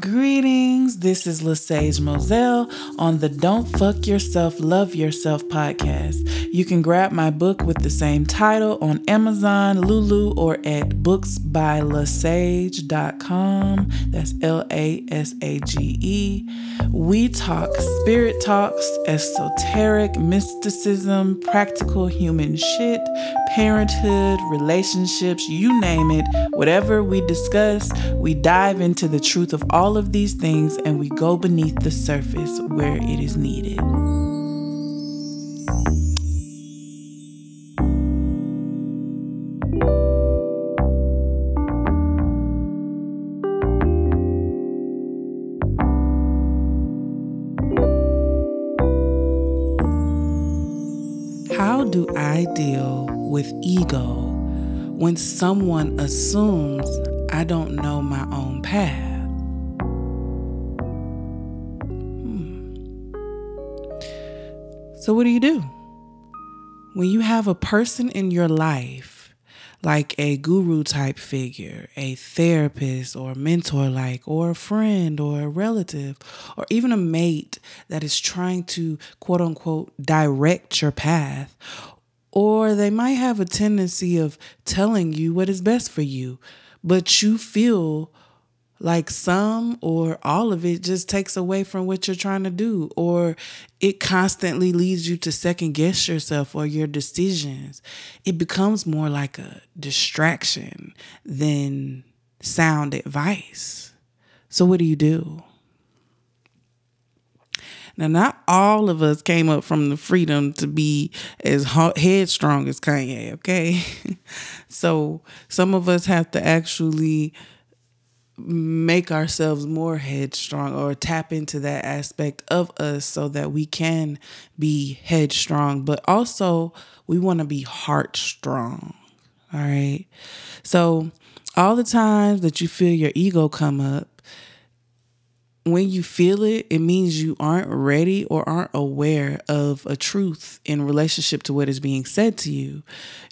Greetings. This is LaSage Moselle on the Don't Fuck Yourself, Love Yourself podcast. You can grab my book with the same title on Amazon, Lulu, or at booksbylasage.com. That's L A S A G E. We talk spirit talks, esoteric, mysticism, practical human shit, parenthood, relationships, you name it. Whatever we discuss, we dive into the truth of all of these things and we go beneath the surface where it is needed. How do I deal with ego when someone assumes I don't know my own path? So, what do you do? When you have a person in your life, like a guru type figure, a therapist or mentor like, or a friend or a relative, or even a mate that is trying to quote unquote direct your path, or they might have a tendency of telling you what is best for you, but you feel like some or all of it just takes away from what you're trying to do, or it constantly leads you to second guess yourself or your decisions. It becomes more like a distraction than sound advice. So, what do you do? Now, not all of us came up from the freedom to be as headstrong as Kanye, okay? so, some of us have to actually make ourselves more headstrong or tap into that aspect of us so that we can be headstrong, but also we want to be heart strong. All right. So, all the times that you feel your ego come up, when you feel it, it means you aren't ready or aren't aware of a truth in relationship to what is being said to you.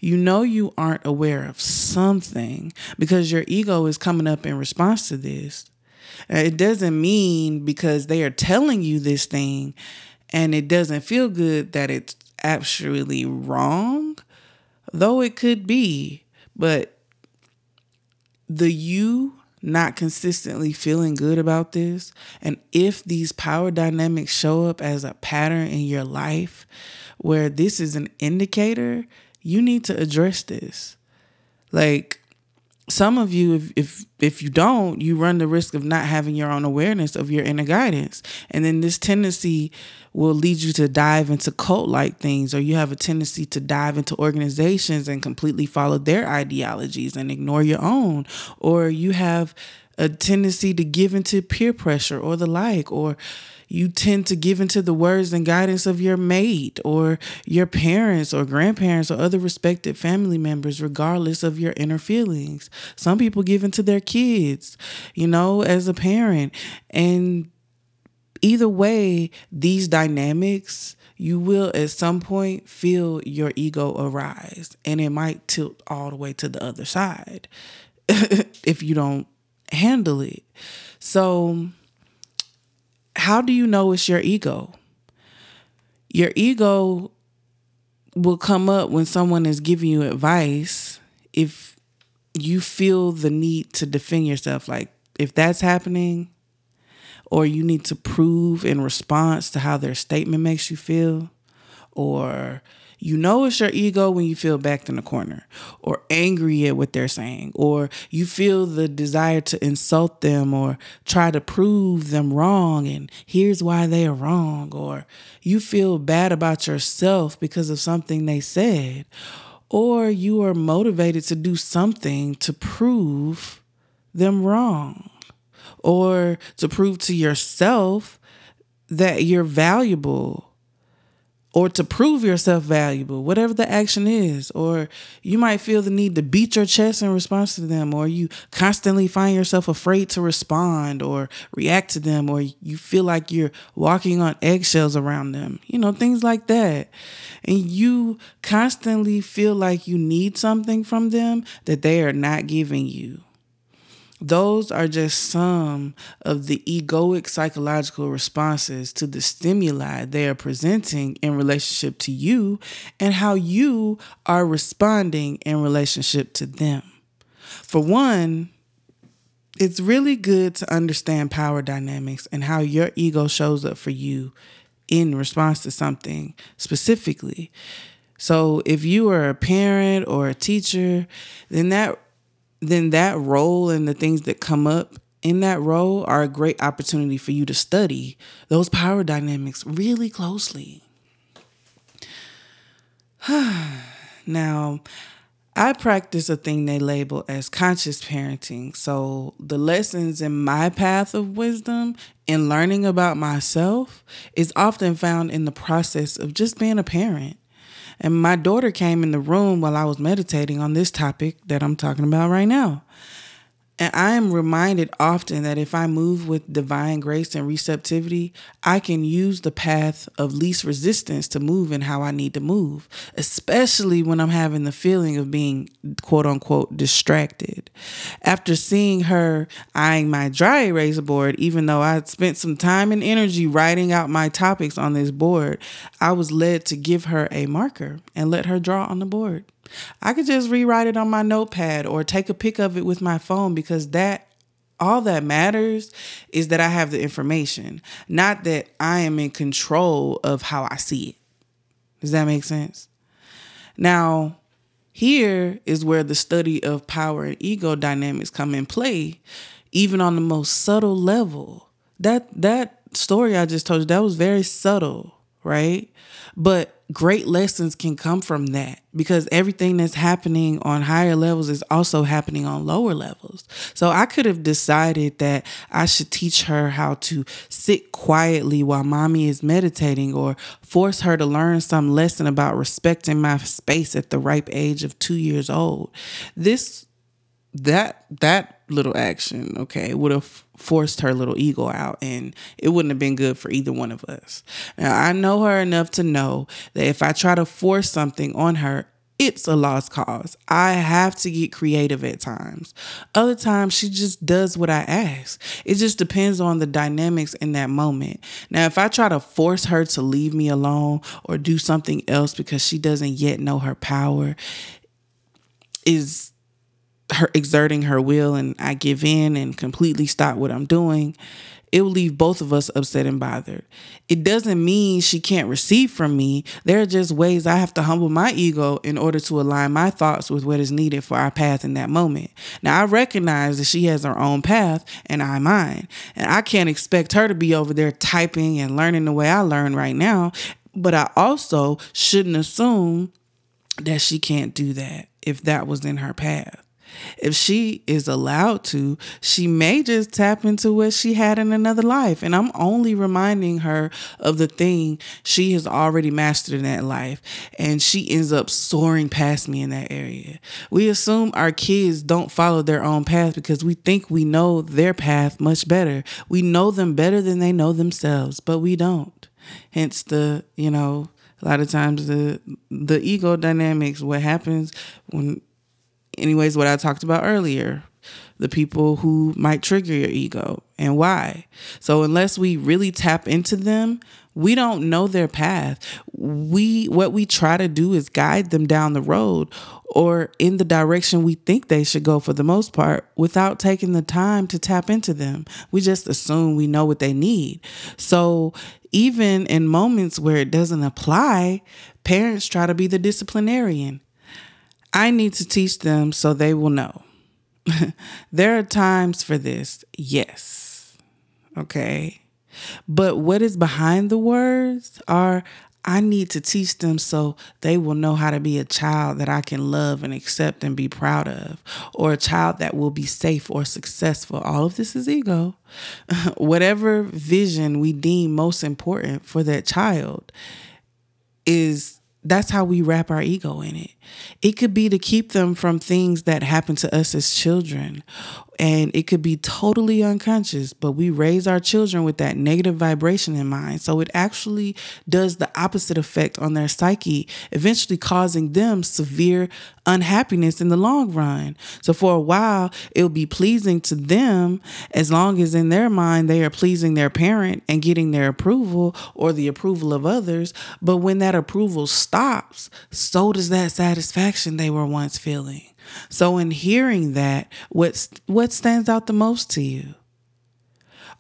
You know you aren't aware of something because your ego is coming up in response to this. Uh, it doesn't mean because they are telling you this thing and it doesn't feel good that it's actually wrong, though it could be. But the you not consistently feeling good about this, and if these power dynamics show up as a pattern in your life where this is an indicator, you need to address this. Like some of you if if if you don't you run the risk of not having your own awareness of your inner guidance. And then this tendency will lead you to dive into cult like things or you have a tendency to dive into organizations and completely follow their ideologies and ignore your own. Or you have a tendency to give into peer pressure or the like or you tend to give into the words and guidance of your mate or your parents or grandparents or other respected family members, regardless of your inner feelings. Some people give into their kids, you know, as a parent. And either way, these dynamics, you will at some point feel your ego arise and it might tilt all the way to the other side if you don't handle it. So, how do you know it's your ego? Your ego will come up when someone is giving you advice if you feel the need to defend yourself. Like, if that's happening, or you need to prove in response to how their statement makes you feel, or you know it's your ego when you feel backed in a corner or angry at what they're saying, or you feel the desire to insult them or try to prove them wrong and here's why they are wrong, or you feel bad about yourself because of something they said, or you are motivated to do something to prove them wrong or to prove to yourself that you're valuable or to prove yourself valuable, whatever the action is, or you might feel the need to beat your chest in response to them, or you constantly find yourself afraid to respond or react to them, or you feel like you're walking on eggshells around them, you know, things like that. And you constantly feel like you need something from them that they are not giving you. Those are just some of the egoic psychological responses to the stimuli they are presenting in relationship to you and how you are responding in relationship to them. For one, it's really good to understand power dynamics and how your ego shows up for you in response to something specifically. So if you are a parent or a teacher, then that then that role and the things that come up in that role are a great opportunity for you to study those power dynamics really closely. now, I practice a thing they label as conscious parenting. So, the lessons in my path of wisdom in learning about myself is often found in the process of just being a parent. And my daughter came in the room while I was meditating on this topic that I'm talking about right now. And I am reminded often that if I move with divine grace and receptivity, I can use the path of least resistance to move in how I need to move, especially when I'm having the feeling of being quote unquote distracted. After seeing her eyeing my dry eraser board, even though I had spent some time and energy writing out my topics on this board, I was led to give her a marker and let her draw on the board. I could just rewrite it on my notepad or take a pic of it with my phone because that all that matters is that I have the information, not that I am in control of how I see it. Does that make sense? Now, here is where the study of power and ego dynamics come in play, even on the most subtle level. That that story I just told you, that was very subtle, right? But great lessons can come from that because everything that's happening on higher levels is also happening on lower levels. So I could have decided that I should teach her how to sit quietly while mommy is meditating or force her to learn some lesson about respecting my space at the ripe age of 2 years old. This that that little action, okay, would have forced her little ego out and it wouldn't have been good for either one of us. Now, I know her enough to know that if I try to force something on her, it's a lost cause. I have to get creative at times. Other times, she just does what I ask. It just depends on the dynamics in that moment. Now, if I try to force her to leave me alone or do something else because she doesn't yet know her power, is her exerting her will and I give in and completely stop what I'm doing, it will leave both of us upset and bothered. It doesn't mean she can't receive from me. There are just ways I have to humble my ego in order to align my thoughts with what is needed for our path in that moment. Now, I recognize that she has her own path and I mine. And I can't expect her to be over there typing and learning the way I learn right now. But I also shouldn't assume that she can't do that if that was in her path if she is allowed to, she may just tap into what she had in another life. And I'm only reminding her of the thing she has already mastered in that life. And she ends up soaring past me in that area. We assume our kids don't follow their own path because we think we know their path much better. We know them better than they know themselves, but we don't. Hence the, you know, a lot of times the the ego dynamics what happens when anyways, what I talked about earlier the people who might trigger your ego and why. So unless we really tap into them, we don't know their path. We what we try to do is guide them down the road or in the direction we think they should go for the most part without taking the time to tap into them. We just assume we know what they need. So even in moments where it doesn't apply, parents try to be the disciplinarian I need to teach them so they will know. there are times for this, yes. Okay. But what is behind the words are I need to teach them so they will know how to be a child that I can love and accept and be proud of, or a child that will be safe or successful. All of this is ego. Whatever vision we deem most important for that child is that's how we wrap our ego in it. It could be to keep them from things that happen to us as children and it could be totally unconscious, but we raise our children with that negative vibration in mind. So it actually does the opposite effect on their psyche, eventually causing them severe unhappiness in the long run. So for a while, it'll be pleasing to them as long as in their mind they are pleasing their parent and getting their approval or the approval of others. But when that approval stops, so does that satisfaction they were once feeling. So in hearing that, what's what stands out the most to you?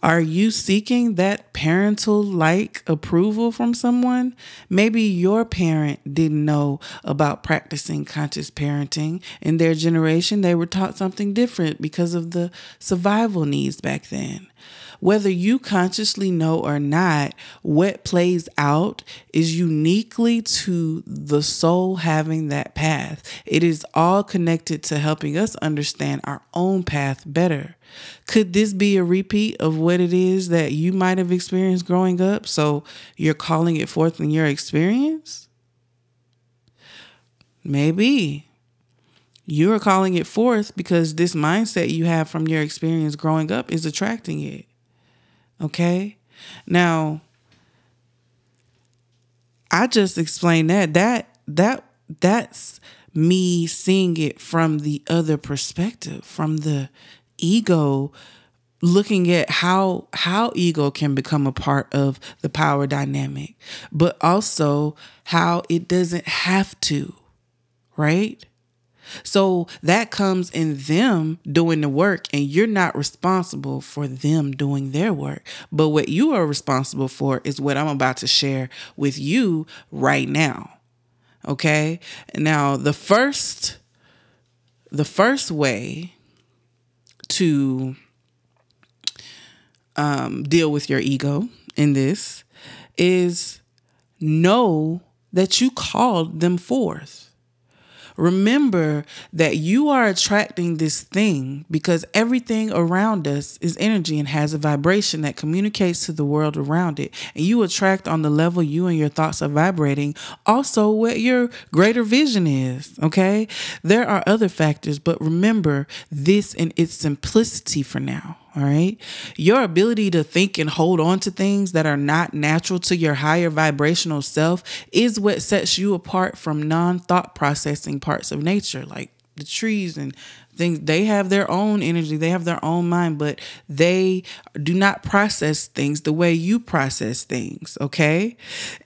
Are you seeking that parental like approval from someone? Maybe your parent didn't know about practicing conscious parenting. In their generation, they were taught something different because of the survival needs back then. Whether you consciously know or not, what plays out is uniquely to the soul having that path. It is all connected to helping us understand our own path better. Could this be a repeat of what it is that you might have experienced growing up? So you're calling it forth in your experience? Maybe. You're calling it forth because this mindset you have from your experience growing up is attracting it. Okay? Now, I just explained that that that that's me seeing it from the other perspective, from the ego looking at how how ego can become a part of the power dynamic, but also how it doesn't have to, right? So that comes in them doing the work, and you're not responsible for them doing their work. But what you are responsible for is what I'm about to share with you right now. Okay? Now, the first the first way to um, deal with your ego in this is know that you called them forth. Remember that you are attracting this thing because everything around us is energy and has a vibration that communicates to the world around it. And you attract on the level you and your thoughts are vibrating, also what your greater vision is. Okay. There are other factors, but remember this in its simplicity for now. All right. Your ability to think and hold on to things that are not natural to your higher vibrational self is what sets you apart from non thought processing parts of nature, like the trees and things. They have their own energy, they have their own mind, but they do not process things the way you process things. Okay.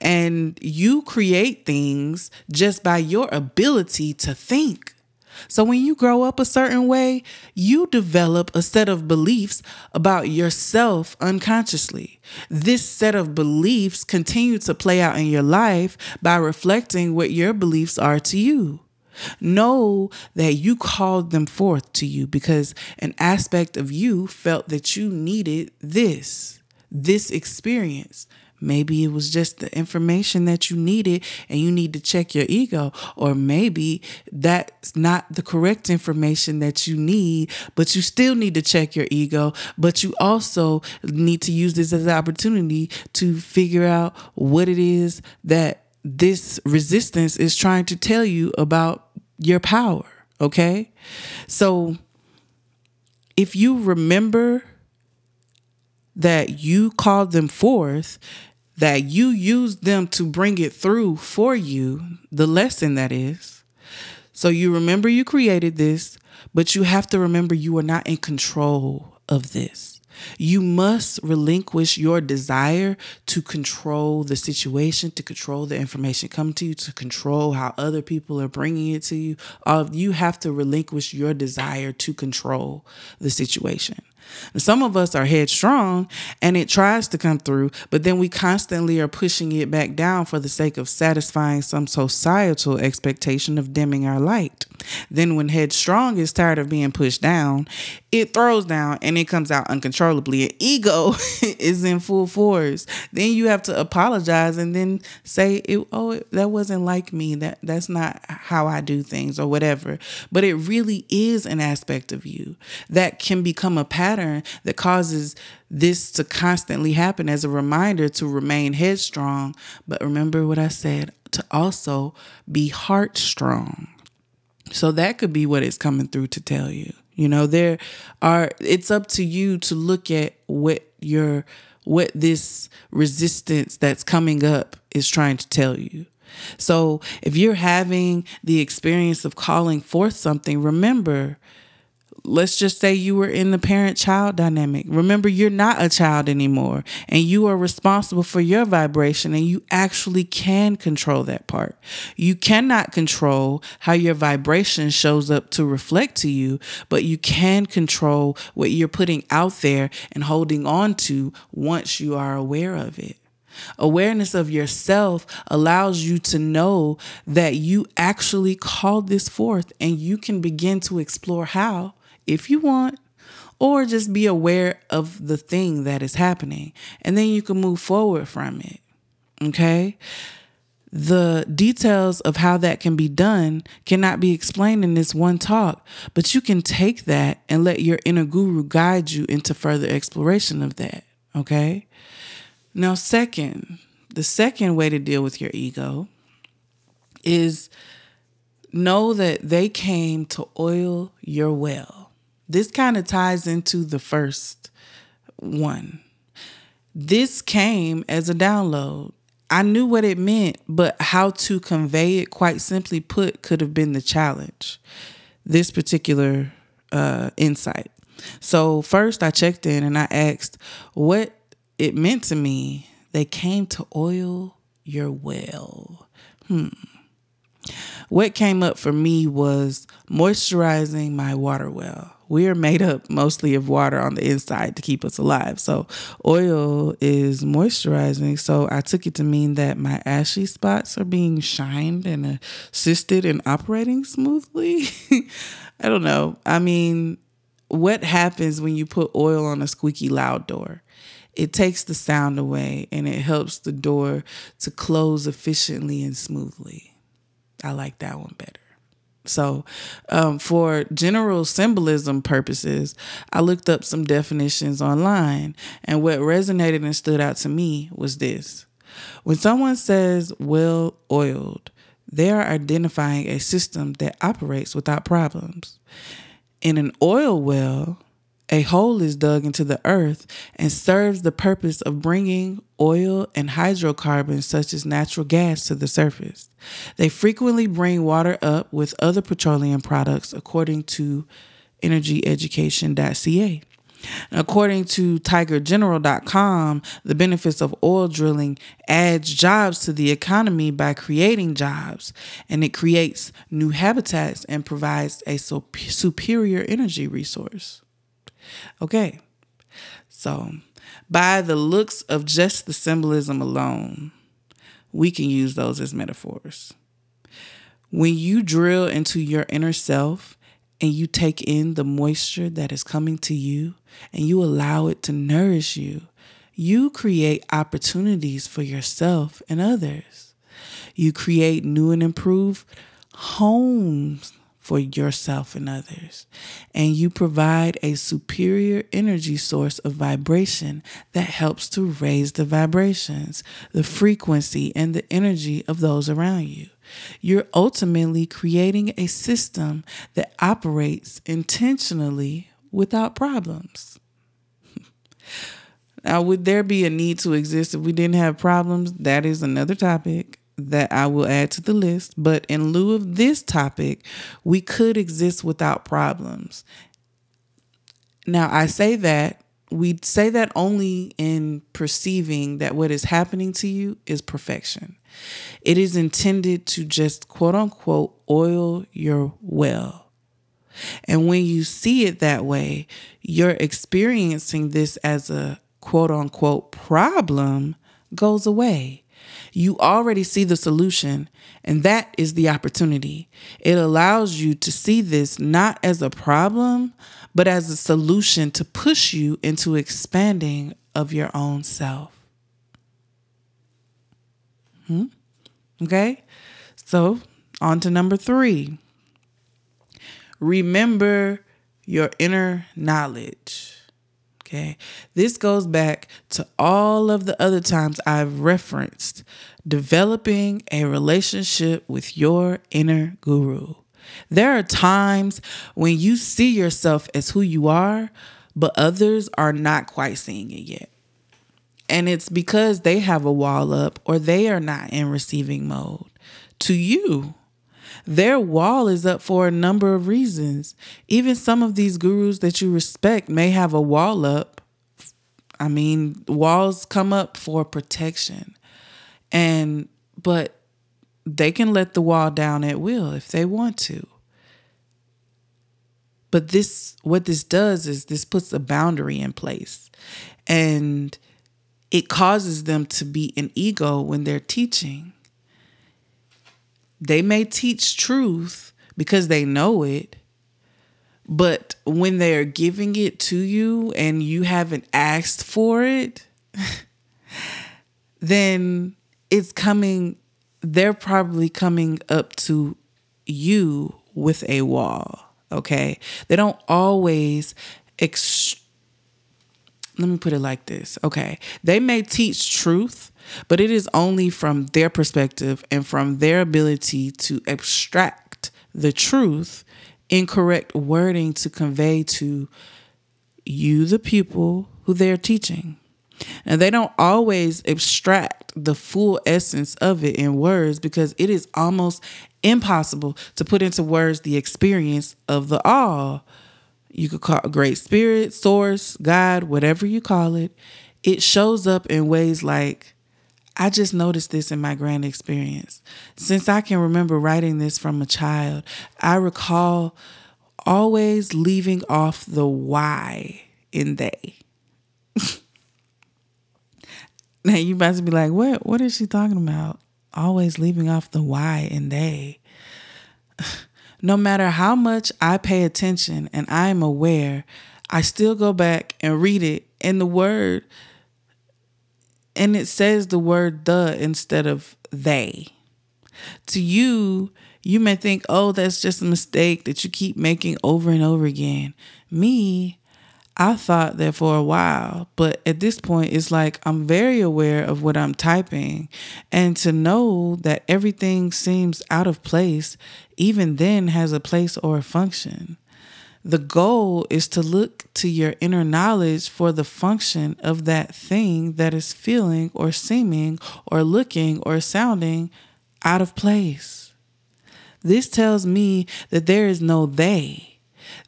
And you create things just by your ability to think. So when you grow up a certain way, you develop a set of beliefs about yourself unconsciously. This set of beliefs continue to play out in your life by reflecting what your beliefs are to you. Know that you called them forth to you because an aspect of you felt that you needed this, this experience, Maybe it was just the information that you needed and you need to check your ego. Or maybe that's not the correct information that you need, but you still need to check your ego. But you also need to use this as an opportunity to figure out what it is that this resistance is trying to tell you about your power. Okay. So if you remember that you called them forth, that you used them to bring it through for you, the lesson that is. So you remember you created this, but you have to remember you are not in control of this. You must relinquish your desire to control the situation, to control the information come to you, to control how other people are bringing it to you. Uh, you have to relinquish your desire to control the situation. Some of us are headstrong and it tries to come through, but then we constantly are pushing it back down for the sake of satisfying some societal expectation of dimming our light. Then, when headstrong is tired of being pushed down, it throws down and it comes out uncontrollably. And ego is in full force. Then you have to apologize and then say, "Oh, that wasn't like me. That that's not how I do things, or whatever." But it really is an aspect of you that can become a pattern that causes this to constantly happen as a reminder to remain headstrong. But remember what I said to also be heart strong. So that could be what it's coming through to tell you. You know, there are it's up to you to look at what your what this resistance that's coming up is trying to tell you. So, if you're having the experience of calling forth something, remember let's just say you were in the parent child dynamic. Remember, you're not a child anymore, and you are responsible for your vibration, and you actually can control that part. You cannot control how your vibration shows up to reflect to you, but you can control what you're putting out there and holding on to once you are aware of it. Awareness of yourself allows you to know that you actually called this forth and you can begin to explore how if you want, or just be aware of the thing that is happening. And then you can move forward from it. Okay? The details of how that can be done cannot be explained in this one talk, but you can take that and let your inner guru guide you into further exploration of that. Okay? Now, second, the second way to deal with your ego is know that they came to oil your well. This kind of ties into the first one. This came as a download. I knew what it meant, but how to convey it, quite simply put, could have been the challenge. This particular uh, insight. So, first, I checked in and I asked what it meant to me. They came to oil your well. Hmm. What came up for me was moisturizing my water well we are made up mostly of water on the inside to keep us alive. So oil is moisturizing. So I took it to mean that my ashy spots are being shined and assisted in operating smoothly. I don't know. I mean, what happens when you put oil on a squeaky loud door? It takes the sound away and it helps the door to close efficiently and smoothly. I like that one better. So, um, for general symbolism purposes, I looked up some definitions online, and what resonated and stood out to me was this. When someone says well oiled, they are identifying a system that operates without problems. In an oil well, a hole is dug into the earth and serves the purpose of bringing oil and hydrocarbons, such as natural gas, to the surface. They frequently bring water up with other petroleum products, according to energyeducation.ca. According to tigergeneral.com, the benefits of oil drilling adds jobs to the economy by creating jobs, and it creates new habitats and provides a superior energy resource. Okay, so by the looks of just the symbolism alone, we can use those as metaphors. When you drill into your inner self and you take in the moisture that is coming to you and you allow it to nourish you, you create opportunities for yourself and others. You create new and improved homes for yourself and others. And you provide a superior energy source of vibration that helps to raise the vibrations, the frequency, and the energy of those around you. You're ultimately creating a system that operates intentionally without problems. now, would there be a need to exist if we didn't have problems? That is another topic that I will add to the list. But in lieu of this topic, we could exist without problems. Now, I say that we say that only in perceiving that what is happening to you is perfection. It is intended to just quote unquote oil your well. And when you see it that way, you're experiencing this as a quote unquote problem goes away you already see the solution, and that is the opportunity. It allows you to see this not as a problem, but as a solution to push you into expanding of your own self. Hmm? Okay? So, on to number three. Remember your inner knowledge. Okay. This goes back to all of the other times I've referenced developing a relationship with your inner guru. There are times when you see yourself as who you are, but others are not quite seeing it yet. And it's because they have a wall up or they are not in receiving mode to you. Their wall is up for a number of reasons. Even some of these gurus that you respect may have a wall up. I mean, walls come up for protection. And, but they can let the wall down at will if they want to. But this, what this does is this puts a boundary in place. And it causes them to be an ego when they're teaching. They may teach truth because they know it, but when they're giving it to you and you haven't asked for it, then it's coming, they're probably coming up to you with a wall. Okay. They don't always ex- let me put it like this. Okay. They may teach truth, but it is only from their perspective and from their ability to abstract the truth in correct wording to convey to you, the pupil, who they're teaching. And they don't always abstract the full essence of it in words because it is almost impossible to put into words the experience of the all you could call a great spirit, source, God, whatever you call it. It shows up in ways like, I just noticed this in my grand experience. Since I can remember writing this from a child, I recall always leaving off the why in they. now you about to be like, what what is she talking about? Always leaving off the why in they no matter how much I pay attention and I am aware, I still go back and read it in the word and it says the word the instead of they. To you, you may think, oh, that's just a mistake that you keep making over and over again. Me, I thought that for a while, but at this point, it's like I'm very aware of what I'm typing. And to know that everything seems out of place, even then, has a place or a function. The goal is to look to your inner knowledge for the function of that thing that is feeling or seeming or looking or sounding out of place. This tells me that there is no they,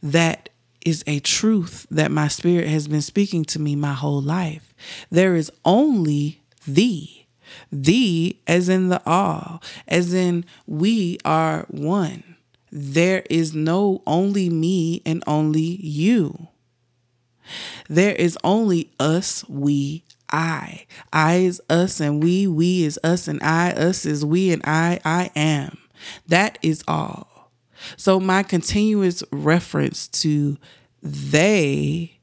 that is a truth that my spirit has been speaking to me my whole life. There is only thee. Thee as in the all, as in we are one. There is no only me and only you. There is only us, we, I. I is us and we, we is us and I, us is we and I, I am. That is all. So my continuous reference to they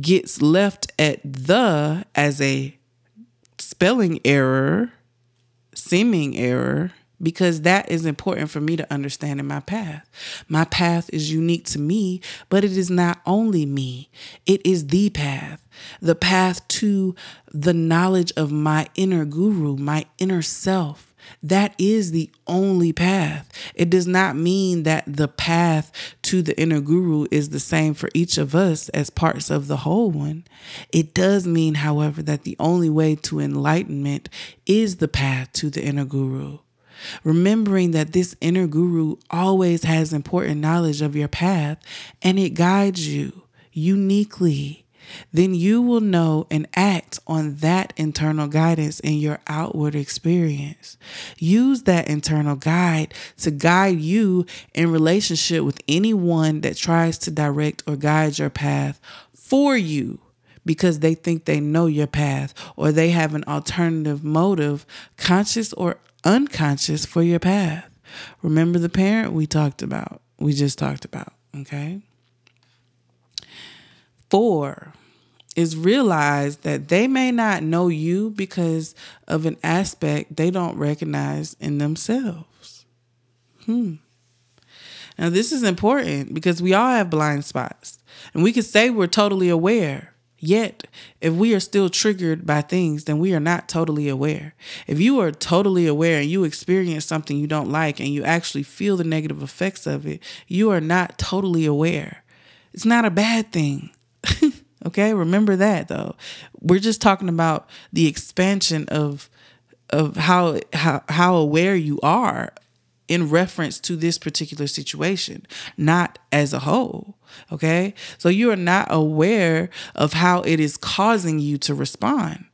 gets left at the as a spelling error, seeming error, because that is important for me to understand in my path. My path is unique to me, but it is not only me, it is the path, the path to the knowledge of my inner guru, my inner self. That is the only path. It does not mean that the path to the inner guru is the same for each of us as parts of the whole one. It does mean, however, that the only way to enlightenment is the path to the inner guru. Remembering that this inner guru always has important knowledge of your path and it guides you uniquely then you will know and act on that internal guidance in your outward experience. Use that internal guide to guide you in relationship with anyone that tries to direct or guide your path for you because they think they know your path or they have an alternative motive, conscious or unconscious, for your path. Remember the parent we talked about, we just talked about, okay? Four is realize that they may not know you because of an aspect they don't recognize in themselves. Hmm. Now, this is important because we all have blind spots, and we can say we're totally aware, Yet, if we are still triggered by things, then we are not totally aware. If you are totally aware and you experience something you don't like and you actually feel the negative effects of it, you are not totally aware. It's not a bad thing. okay? Remember that though. We're just talking about the expansion of of how how how aware you are in reference to this particular situation, not as a whole. Okay. So you are not aware of how it is causing you to respond.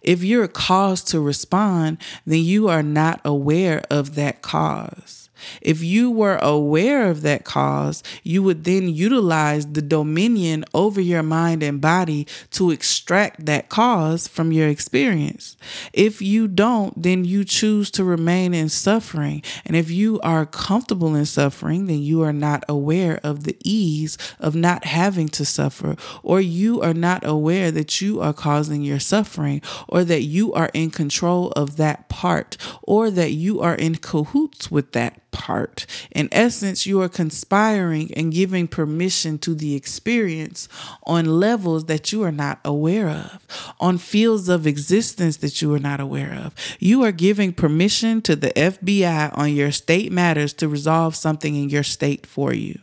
If you're caused to respond, then you are not aware of that cause. If you were aware of that cause, you would then utilize the dominion over your mind and body to extract that cause from your experience. If you don't, then you choose to remain in suffering. And if you are comfortable in suffering, then you are not aware of the ease of not having to suffer, or you are not aware that you are causing your suffering, or that you are in control of that part, or that you are in cahoots with that part. In essence, you are conspiring and giving permission to the experience on levels that you are not aware of, on fields of existence that you are not aware of. You are giving permission to the FBI on your state matters to resolve something in your state for you.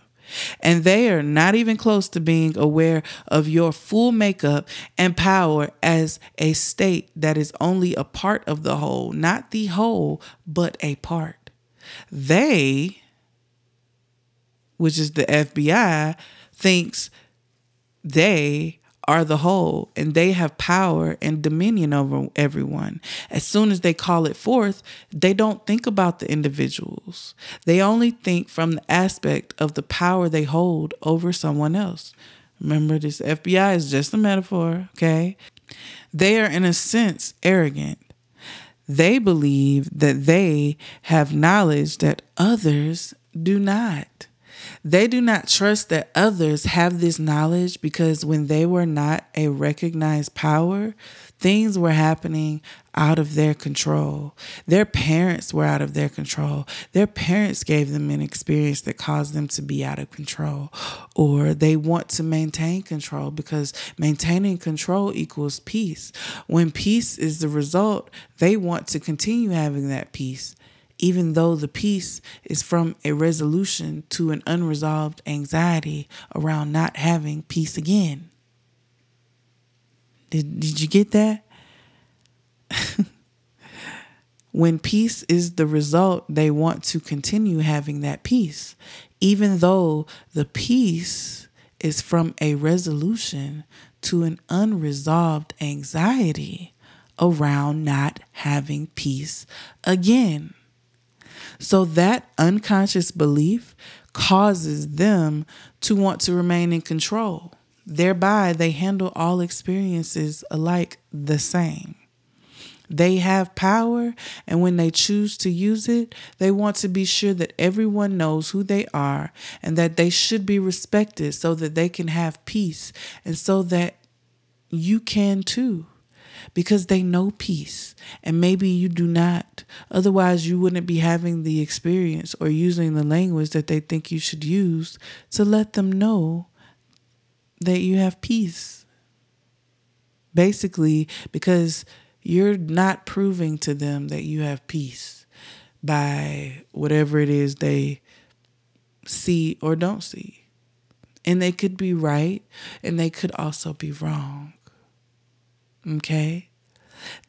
And they are not even close to being aware of your full makeup and power as a state that is only a part of the whole, not the whole, but a part. They, which is the FBI, thinks they are the whole and they have power and dominion over everyone. As soon as they call it forth, they don't think about the individuals. They only think from the aspect of the power they hold over someone else. Remember, this FBI is just a metaphor, okay? They are, in a sense, arrogant. They believe that they have knowledge that others do not. They do not trust that others have this knowledge because when they were not a recognized power, things were happening out of their control. Their parents were out of their control. Their parents gave them an experience that caused them to be out of control. Or they want to maintain control because maintaining control equals peace. When peace is the result, they want to continue having that peace even though the peace is from a resolution to an unresolved anxiety around not having peace again. Did, did you get that? when peace is the result, they want to continue having that peace, even though the peace is from a resolution to an unresolved anxiety around not having peace again. So that unconscious belief causes them to want to remain in control. Thereby, they handle all experiences alike the same. They have power, and when they choose to use it, they want to be sure that everyone knows who they are and that they should be respected so that they can have peace and so that you can too because they know peace. And maybe you do not. Otherwise, you wouldn't be having the experience or using the language that they think you should use to let them know that you have peace. Basically, because you're not proving to them that you have peace by whatever it is they see or don't see. And they could be right and they could also be wrong. Okay?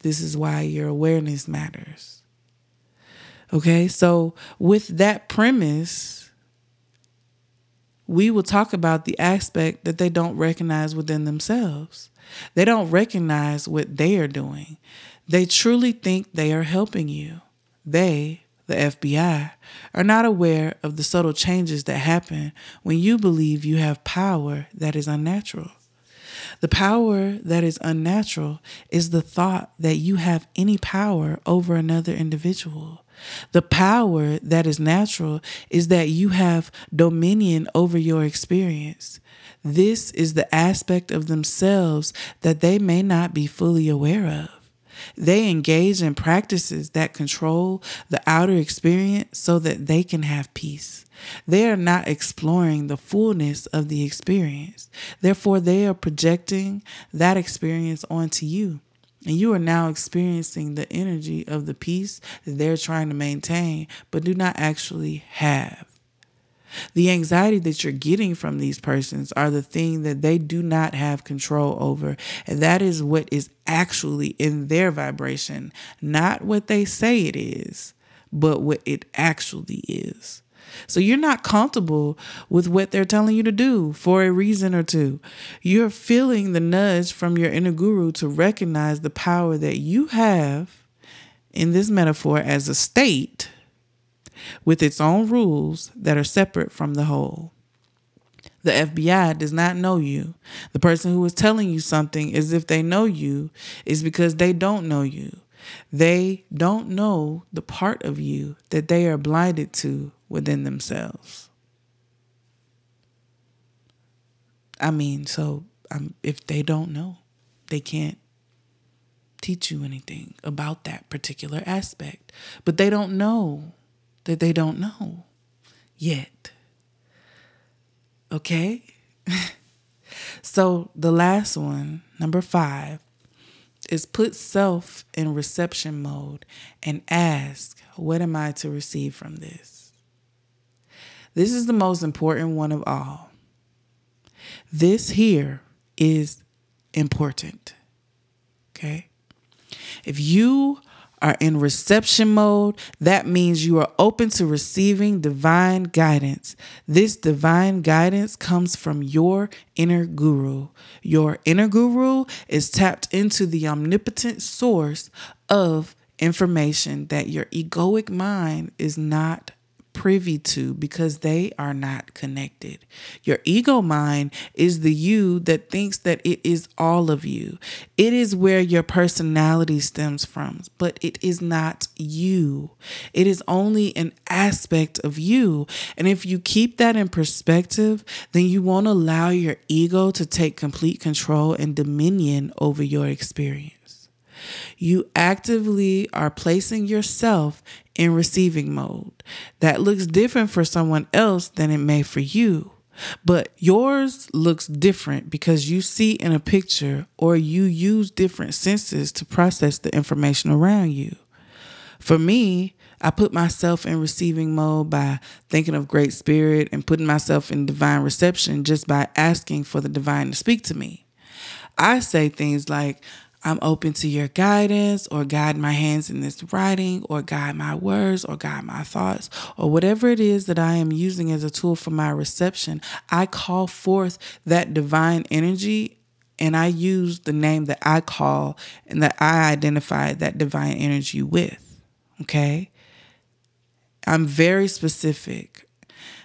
This is why your awareness matters. Okay? So, with that premise, we will talk about the aspect that they don't recognize within themselves. They don't recognize what they are doing. They truly think they are helping you. They, the FBI, are not aware of the subtle changes that happen when you believe you have power that is unnatural. The power that is unnatural is the thought that you have any power over another individual. The power that is natural is that you have dominion over your experience. This is the aspect of themselves that they may not be fully aware of. They engage in practices that control the outer experience so that they can have peace. They are not exploring the fullness of the experience. Therefore, they are projecting that experience onto you. And you are now experiencing the energy of the peace that they're trying to maintain, but do not actually have. The anxiety that you're getting from these persons are the thing that they do not have control over. And that is what is actually in their vibration, not what they say it is, but what it actually is. So you're not comfortable with what they're telling you to do for a reason or two. You're feeling the nudge from your inner guru to recognize the power that you have in this metaphor as a state with its own rules that are separate from the whole. The FBI does not know you. The person who is telling you something as if they know you is because they don't know you. They don't know the part of you that they are blinded to within themselves. I mean, so um, if they don't know, they can't teach you anything about that particular aspect. But they don't know that they don't know yet. Okay? so the last one, number five, is put self in reception mode and ask, What am I to receive from this? This is the most important one of all. This here is important. Okay? If you are in reception mode, that means you are open to receiving divine guidance. This divine guidance comes from your inner guru. Your inner guru is tapped into the omnipotent source of information that your egoic mind is not privy to because they are not connected. Your ego mind is the you that thinks that it is all of you. It is where your personality stems from, but it is not you. It is only an aspect of you. And if you keep that in perspective, then you won't allow your ego to take complete control and dominion over your experience. You actively are placing yourself in receiving mode. That looks different for someone else than it may for you. But yours looks different because you see in a picture or you use different senses to process the information around you. For me, I put myself in receiving mode by thinking of Great Spirit and putting myself in divine reception just by asking for the divine to speak to me. I say things like, I'm open to your guidance or guide my hands in this writing or guide my words or guide my thoughts or whatever it is that I am using as a tool for my reception. I call forth that divine energy and I use the name that I call and that I identify that divine energy with. Okay. I'm very specific.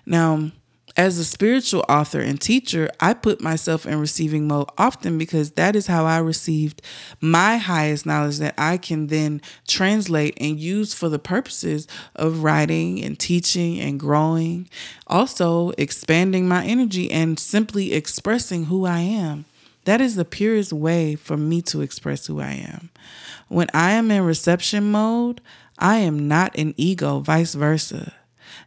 Now, as a spiritual author and teacher, I put myself in receiving mode often because that is how I received my highest knowledge that I can then translate and use for the purposes of writing and teaching and growing. Also, expanding my energy and simply expressing who I am. That is the purest way for me to express who I am. When I am in reception mode, I am not an ego, vice versa.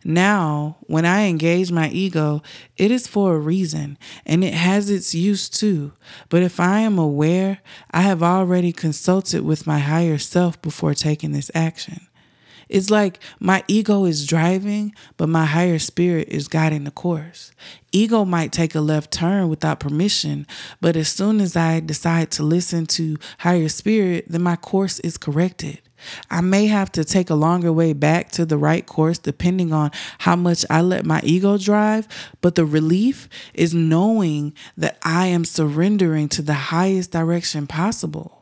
Now, when I engage my ego, it is for a reason and it has its use too. But if I am aware, I have already consulted with my higher self before taking this action. It's like my ego is driving, but my higher spirit is guiding the course. Ego might take a left turn without permission, but as soon as I decide to listen to higher spirit, then my course is corrected. I may have to take a longer way back to the right course depending on how much I let my ego drive, but the relief is knowing that I am surrendering to the highest direction possible.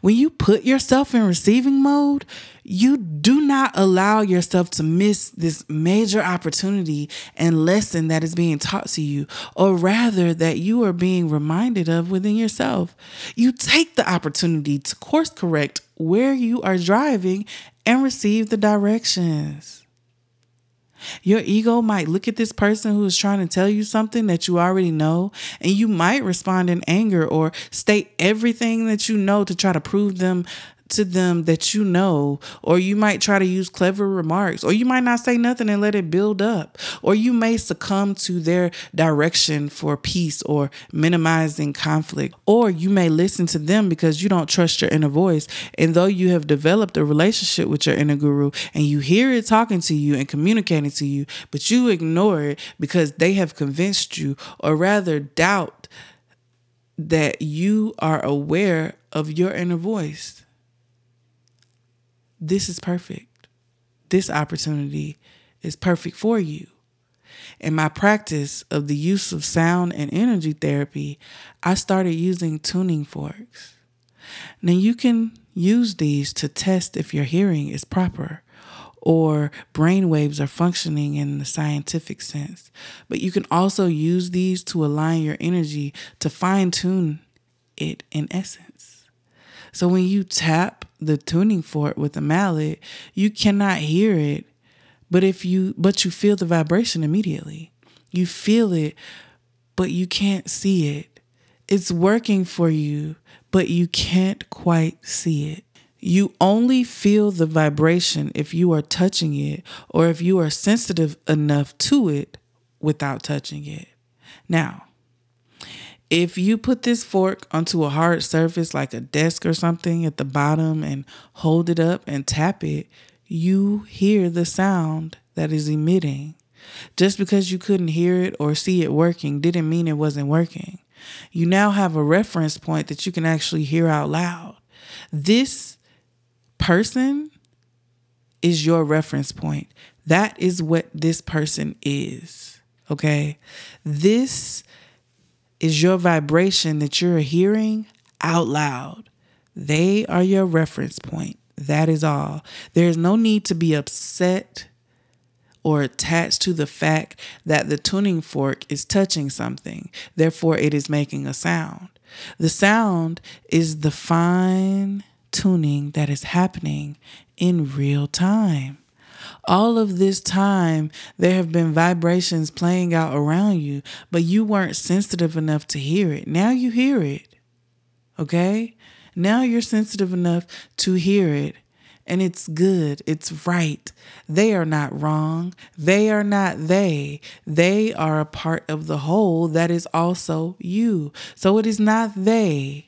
When you put yourself in receiving mode, you do not allow yourself to miss this major opportunity and lesson that is being taught to you, or rather, that you are being reminded of within yourself. You take the opportunity to course correct where you are driving and receive the directions. Your ego might look at this person who is trying to tell you something that you already know, and you might respond in anger or state everything that you know to try to prove them to them that you know, or you might try to use clever remarks, or you might not say nothing and let it build up, or you may succumb to their direction for peace or minimizing conflict, or you may listen to them because you don't trust your inner voice. And though you have developed a relationship with your inner guru and you hear it talking to you and communicating to you, but you ignore it because they have convinced you, or rather doubt that you are aware of your inner voice this is perfect. This opportunity is perfect for you. In my practice of the use of sound and energy therapy, I started using tuning forks. Now, you can use these to test if your hearing is proper or brain waves are functioning in the scientific sense. But you can also use these to align your energy to fine tune it in essence. So when you tap the tuning fork with a mallet, you cannot hear it, but if you but you feel the vibration immediately. You feel it, but you can't see it. It's working for you, but you can't quite see it. You only feel the vibration if you are touching it or if you are sensitive enough to it without touching it. Now, if you put this fork onto a hard surface like a desk or something at the bottom and hold it up and tap it, you hear the sound that is emitting. Just because you couldn't hear it or see it working didn't mean it wasn't working. You now have a reference point that you can actually hear out loud. This person is your reference point. That is what this person is. Okay? This is your vibration that you're hearing out loud. They are your reference point. That is all. There is no need to be upset or attached to the fact that the tuning fork is touching something. Therefore, it is making a sound. The sound is the fine tuning that is happening in real time all of this time, there have been vibrations playing out around you, but you weren't sensitive enough to hear it. Now you hear it. Okay? Now you're sensitive enough to hear it. And it's good. It's right. They are not wrong. They are not they. They are a part of the whole that is also you. So it is not they.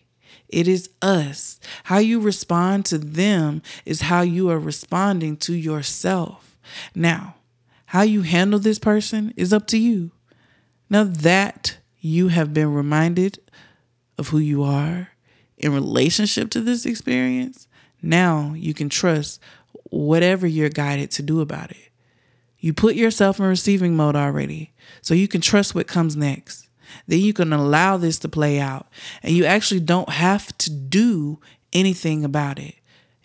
It is us. How you respond to them is how you are responding to yourself. Now, how you handle this person is up to you. Now that you have been reminded of who you are in relationship to this experience, now you can trust whatever you're guided to do about it. You put yourself in receiving mode already, so you can trust what comes next. Then you can allow this to play out, and you actually don't have to do anything about it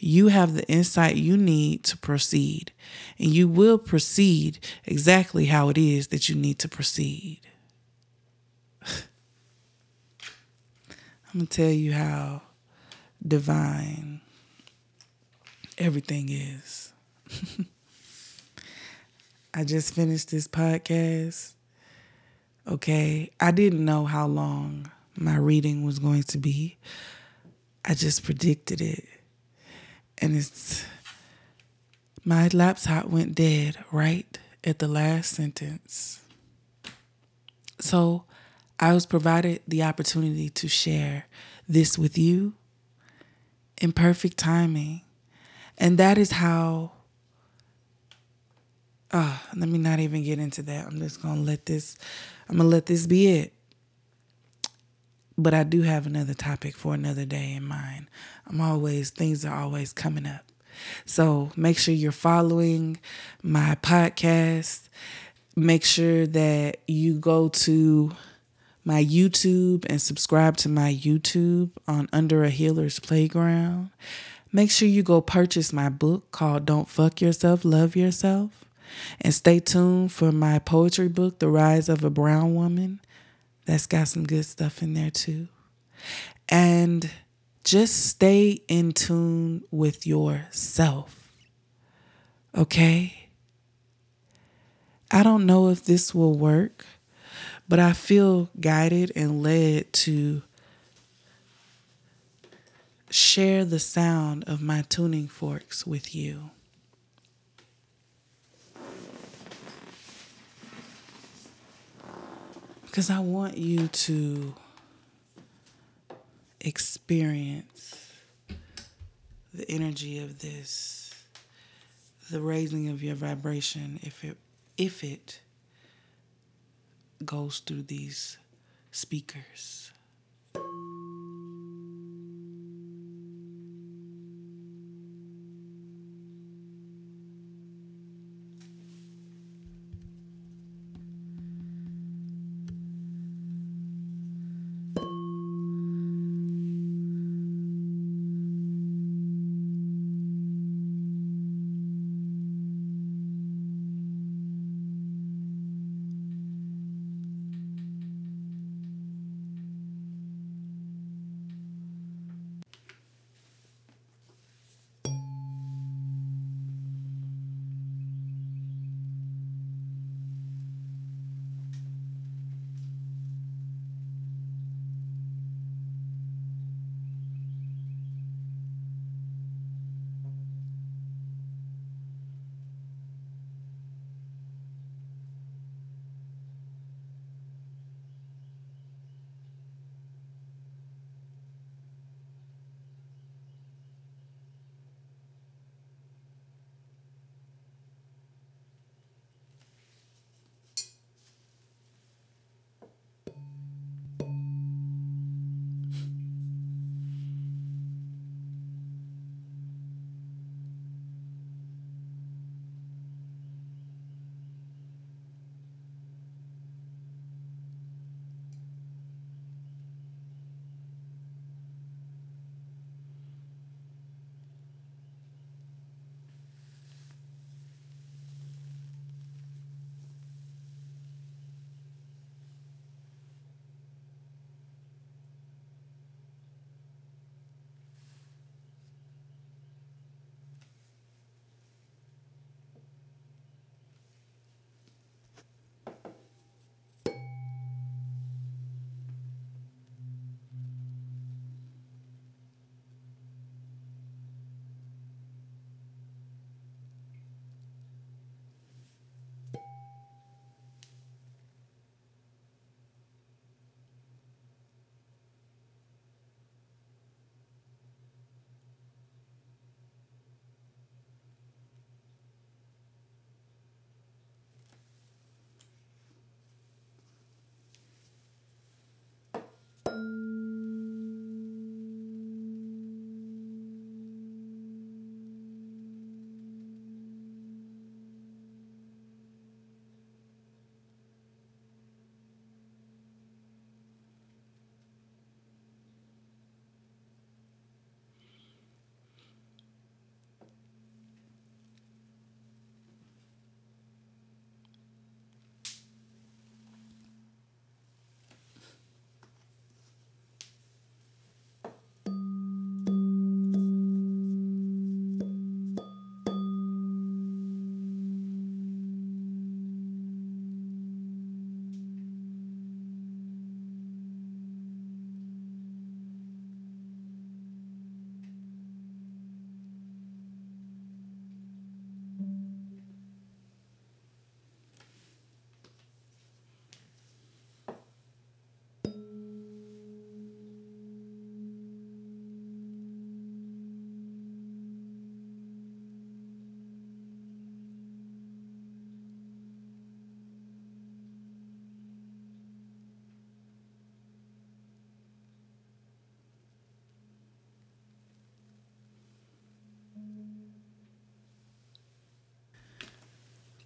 you have the insight you need to proceed, and you will proceed exactly how it is that you need to proceed. I'm going to tell you how divine everything is. I just finished this podcast. Okay. I didn't know how long my reading was going to be, I just predicted it and it's my laptop went dead right at the last sentence. So I was provided the opportunity to share this with you in perfect timing. And that is how, uh, let me not even get into that. I'm just going to let this, I'm going to let this be it. But I do have another topic for another day in mind. I'm always, things are always coming up. So make sure you're following my podcast. Make sure that you go to my YouTube and subscribe to my YouTube on Under a Healer's Playground. Make sure you go purchase my book called Don't Fuck Yourself, Love Yourself. And stay tuned for my poetry book, The Rise of a Brown Woman. That's got some good stuff in there too. And just stay in tune with yourself. Okay? I don't know if this will work, but I feel guided and led to share the sound of my tuning forks with you. Because I want you to experience the energy of this, the raising of your vibration, if it if it goes through these speakers.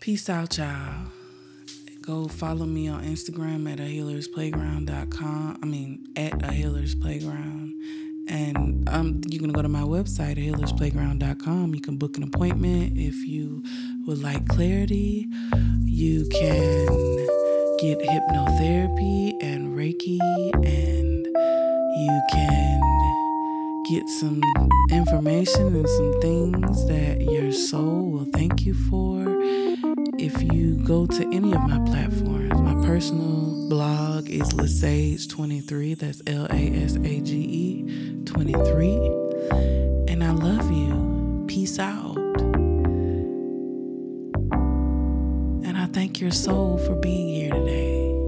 Peace out, y'all. Go follow me on Instagram at a healers playground.com. I mean, at a healers playground. And um, you can go to my website, healersplayground.com. You can book an appointment if you would like clarity. You can get hypnotherapy and Reiki, and you can get some information and some things that your soul will thank you for if you go to any of my platforms, my personal blog is LaSage23, That's L A S A G E 23. And I love you. Peace out. And I thank your soul for being here today.